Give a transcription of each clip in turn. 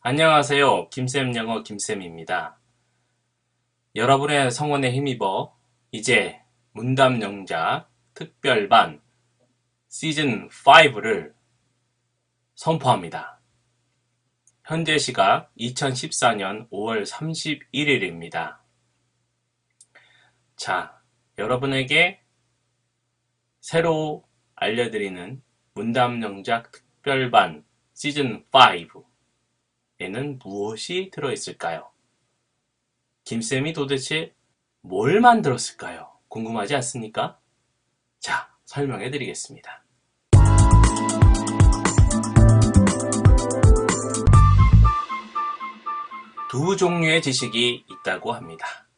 안녕하세요. 김쌤 영어 김쌤입니다. 여러분의 성원에 힘입어 이제 문담 영작 특별반 시즌 5를 선포합니다. 현재 시각 2014년 5월 31일입니다. 자, 여러분에게 새로 알려드리는 문담 영작 특별반 시즌 5 에는 무엇이 들어있을까요? 김쌤이 도대체 뭘 만들었을까요? 궁금하지 않습니까? 자, 설명해 드리겠습니다. 두 종류의 지식이 있다고 합니다.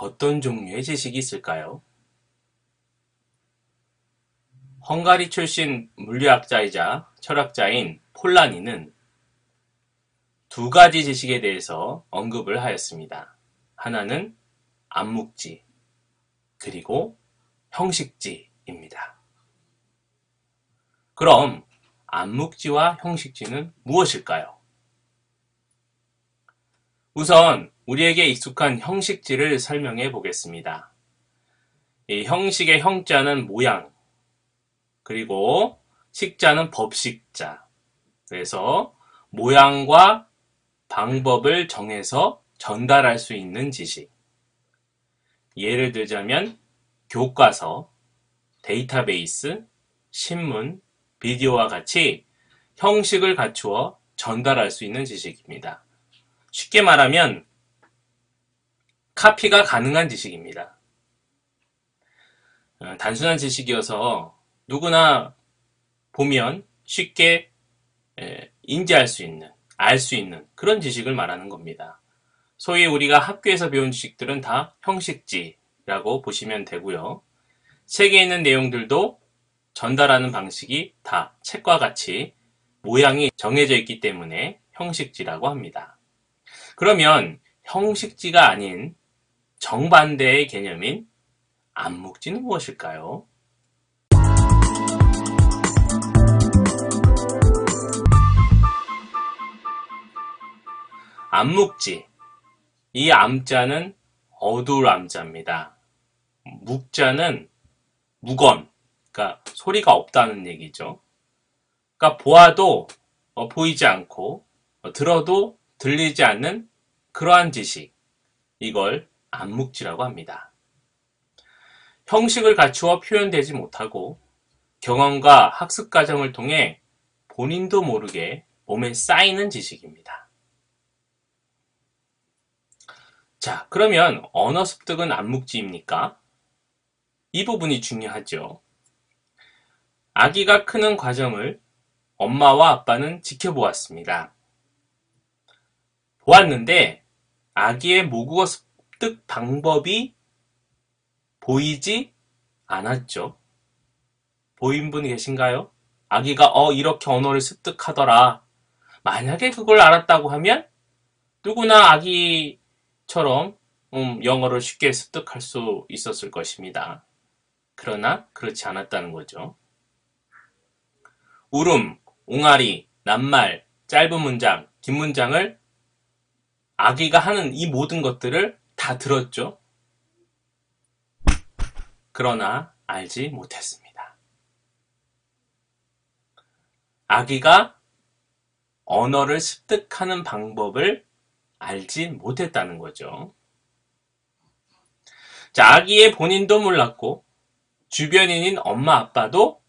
어떤 종류의 지식이 있을까요? 헝가리 출신 물리학자이자 철학자인 폴라니는 두 가지 지식에 대해서 언급을 하였습니다. 하나는 암묵지, 그리고 형식지입니다. 그럼 암묵지와 형식지는 무엇일까요? 우선 우리에게 익숙한 형식지를 설명해 보겠습니다. 이 형식의 형자는 모양, 그리고 식자는 법식자. 그래서 모양과 방법을 정해서 전달할 수 있는 지식. 예를 들자면 교과서, 데이터베이스, 신문, 비디오와 같이 형식을 갖추어 전달할 수 있는 지식입니다. 쉽게 말하면 카피가 가능한 지식입니다. 어, 단순한 지식이어서 누구나 보면 쉽게 인지할 수 있는, 알 수 있는 그런 지식을 말하는 겁니다. 소위 우리가 학교에서 배운 지식들은 다 형식지라고 보시면 되고요. 책에 있는 내용들도 전달하는 방식이 다 책과 같이 모양이 정해져 있기 때문에 형식지라고 합니다. 그러면 형식지가 아닌 정반대의 개념인 암묵지는 무엇일까요? 암묵지. 이 암자는 어두울 암자입니다. 묵자는 무건, 그러니까 소리가 없다는 얘기죠. 그러니까 보아도 어, 보이지 않고 어, 들어도 들리지 않는 그러한 지식. 이걸 암묵지라고 합니다. 형식을 갖추어 표현되지 못하고 경험과 학습 과정을 통해 본인도 모르게 몸에 쌓이는 지식입니다. 자, 그러면 언어 습득은 암묵지입니까? 이 부분이 중요하죠. 아기가 크는 과정을 엄마와 아빠는 지켜보았습니다. 보았는데 아기의 모국어 습득 방법이 보이지 않았죠. 보인 분 계신가요? 아기가 어 이렇게 언어를 습득하더라. 만약에 그걸 알았다고 하면 누구나 아기 처럼 음, 영어를 쉽게 습득할 수 있었을 것입니다. 그러나 그렇지 않았다는 거죠. 울음, 옹알이, 낱말, 짧은 문장, 긴 문장을 아기가 하는 이 모든 것들을 다 들었죠. 그러나 알지 못했습니다. 아기가 언어를 습득하는 방법을 알지 못했다는 거죠. 자, 아기의 본인도 몰랐고 주변인인 엄마 아빠도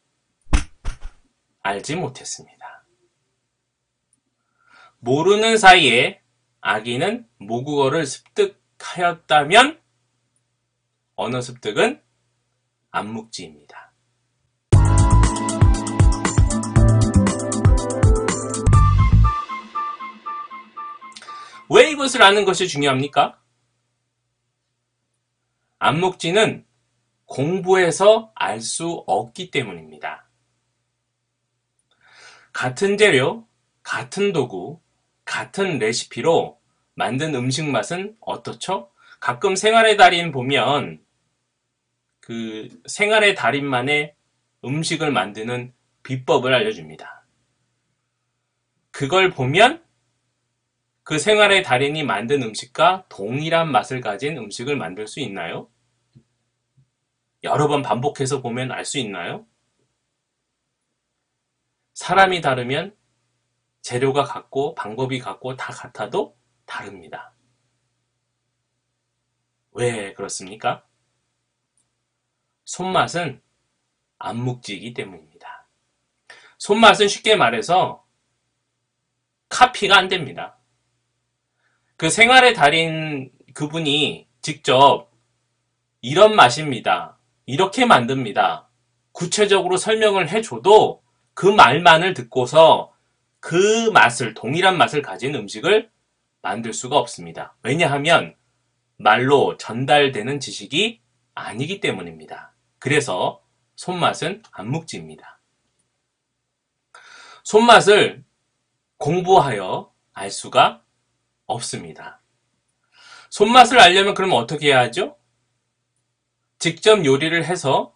알지 못했습니다. 모르는 사이에 아기는 모국어를 습득하였다면 언어 습득은 암묵지입니다. 것을 아는 것이 중요합니까? 암묵지는 공부해서 알 수 없기 때문입니다. 같은 재료, 같은 도구, 같은 레시피로 만든 음식 맛은 어떻죠? 가끔 생활의 달인 보면 그 생활의 달인만의 음식을 만드는 비법을 알려줍니다. 그걸 보면 그 생활의 달인이 만든 음식과 동일한 맛을 가진 음식을 만들 수 있나요? 여러 번 반복해서 보면 알 수 있나요? 사람이 다르면 재료가 같고 방법이 같고 다 같아도 다릅니다. 왜 그렇습니까? 손맛은 안 묵지이기 때문입니다. 손맛은 쉽게 말해서 카피가 안 됩니다. 그 생활의 달인 그분이 직접 이런 맛입니다. 이렇게 만듭니다. 구체적으로 설명을 해줘도 그 말만을 듣고서 그 맛을, 동일한 맛을 가진 음식을 만들 수가 없습니다. 왜냐하면 말로 전달되는 지식이 아니기 때문입니다. 그래서 손맛은 안묵지입니다. 손맛을 공부하여 알 수가 없습니다. 손맛을 알려면 그러면 어떻게 해야 하죠? 직접 요리를 해서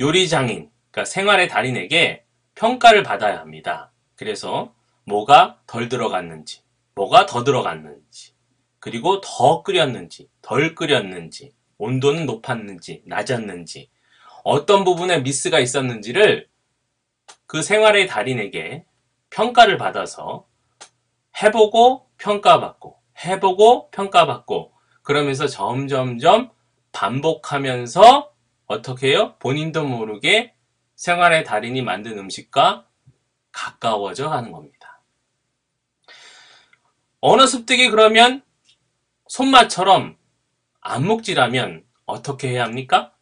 요리장인, 그러니까 생활의 달인에게 평가를 받아야 합니다. 그래서 뭐가 덜 들어갔는지, 뭐가 더 들어갔는지, 그리고 더 끓였는지, 덜 끓였는지, 온도는 높았는지, 낮았는지, 어떤 부분에 미스가 있었는지를 그 생활의 달인에게 평가를 받아서 해보고 평가받고, 해보고 평가받고, 그러면서 점점점 반복하면서 어떻게 해요? 본인도 모르게 생활의 달인이 만든 음식과 가까워져 가는 겁니다. 어느 습득이 그러면 손맛처럼 안묵지라면 어떻게 해야 합니까?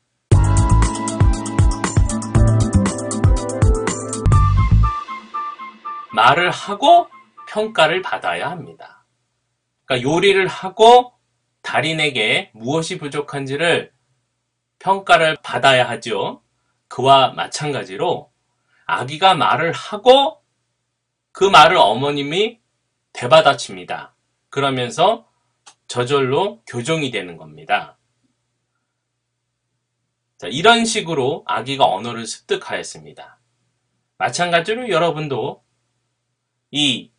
말을 하고 평가를 받아야 합니다. 그러니까 요리를 하고 달인에게 무엇이 부족한지를 평가를 받아야 하죠. 그와 마찬가지로 아기가 말을 하고 그 말을 어머님이 되받아칩니다. 그러면서 저절로 교정이 되는 겁니다. 자, 이런 식으로 아기가 언어를 습득하였습니다. 마찬가지로 여러분도 이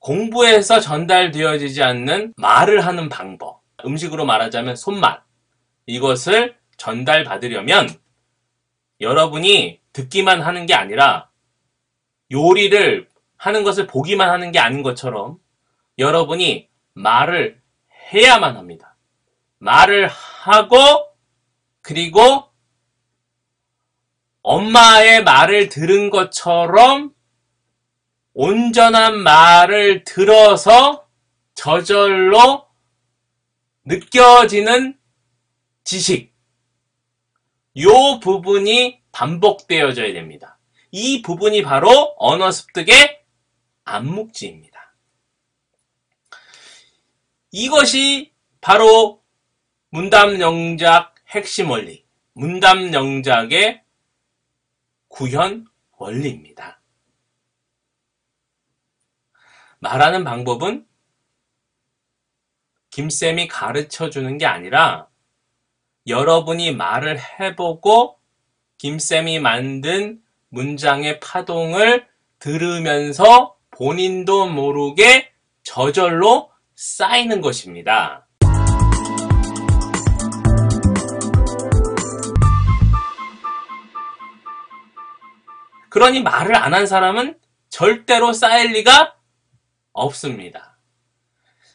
공부에서 전달되어지지 않는 말을 하는 방법, 음식으로 말하자면 손맛, 이것을 전달받으려면 여러분이 듣기만 하는 게 아니라 요리를 하는 것을 보기만 하는 게 아닌 것처럼 여러분이 말을 해야만 합니다. 말을 하고 그리고 엄마의 말을 들은 것처럼 온전한 말을 들어서 저절로 느껴지는 지식. 요 부분이 반복되어져야 됩니다. 이 부분이 바로 언어 습득의 암묵지입니다. 이것이 바로 문담 영작 핵심 원리, 문담 영작의 구현 원리입니다. 말하는 방법은 김쌤이 가르쳐 주는 게 아니라 여러분이 말을 해보고 김쌤이 만든 문장의 파동을 들으면서 본인도 모르게 저절로 쌓이는 것입니다. 그러니 말을 안 한 사람은 절대로 쌓일 리가 없습니다.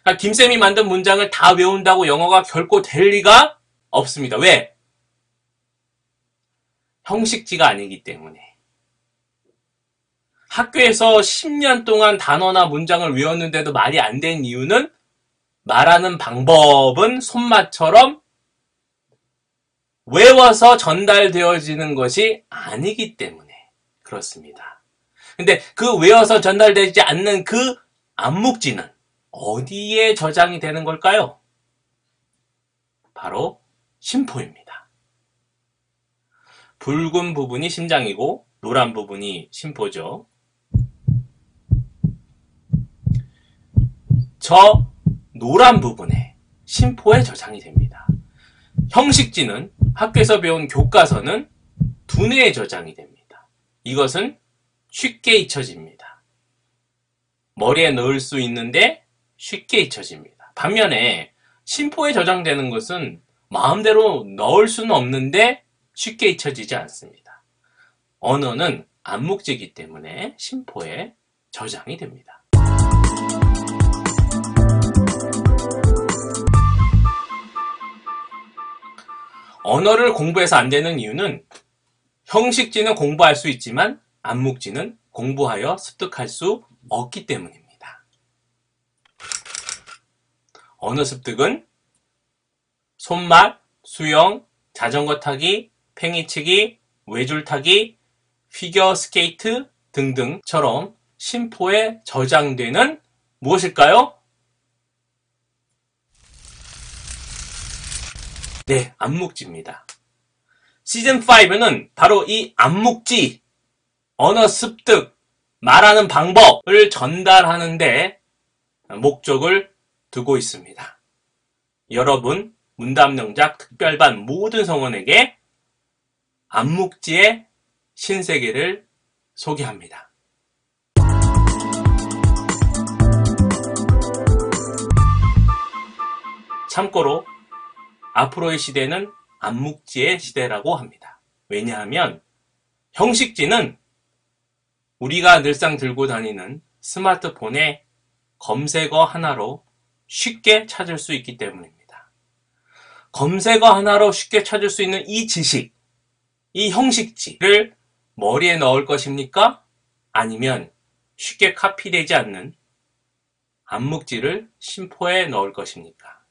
그러니까 김쌤이 만든 문장을 다 외운다고 영어가 결코 될 리가 없습니다. 왜? 형식지가 아니기 때문에. 학교에서 10년 동안 단어나 문장을 외웠는데도 말이 안 된 이유는 말하는 방법은 손맛처럼 외워서 전달되어지는 것이 아니기 때문에 그렇습니다. 근데 그 외워서 전달되지 않는 그 암묵지는 어디에 저장이 되는 걸까요? 바로 심포입니다. 붉은 부분이 심장이고 노란 부분이 심포죠. 저 노란 부분에 심포에 저장이 됩니다. 형식지는 학교에서 배운 교과서는 두뇌에 저장이 됩니다. 이것은 쉽게 잊혀집니다. 머리에 넣을 수 있는데 쉽게 잊혀집니다. 반면에 심포에 저장되는 것은 마음대로 넣을 수는 없는데 쉽게 잊혀지지 않습니다. 언어는 암묵지이기 때문에 심포에 저장이 됩니다. 언어를 공부해서 안 되는 이유는 형식지는 공부할 수 있지만 암묵지는 공부하여 습득할 수 없기 때문입니다. 언어 습득은 손맛, 수영, 자전거 타기, 팽이치기, 외줄 타기, 피겨 스케이트 등등처럼 세포에 저장되는 무엇일까요? 네, 암묵지입니다. 시즌 5는 바로 이 암묵지, 언어 습득, 말하는 방법을 전달하는데 목적을 두고 있습니다. 여러분, 문담영작 특별반 모든 성원에게 암묵지의 신세계를 소개합니다. 참고로 앞으로의 시대는 암묵지의 시대라고 합니다. 왜냐하면 형식지는 우리가 늘상 들고 다니는 스마트폰의 검색어 하나로 쉽게 찾을 수 있기 때문입니다. 검색어 하나로 쉽게 찾을 수 있는 이 지식, 이 형식지를 머리에 넣을 것입니까? 아니면 쉽게 카피되지 않는 암묵지를 심포에 넣을 것입니까?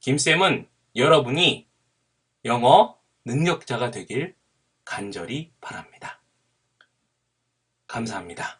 김쌤은 여러분이 영어 능력자가 되길 간절히 바랍니다. 감사합니다.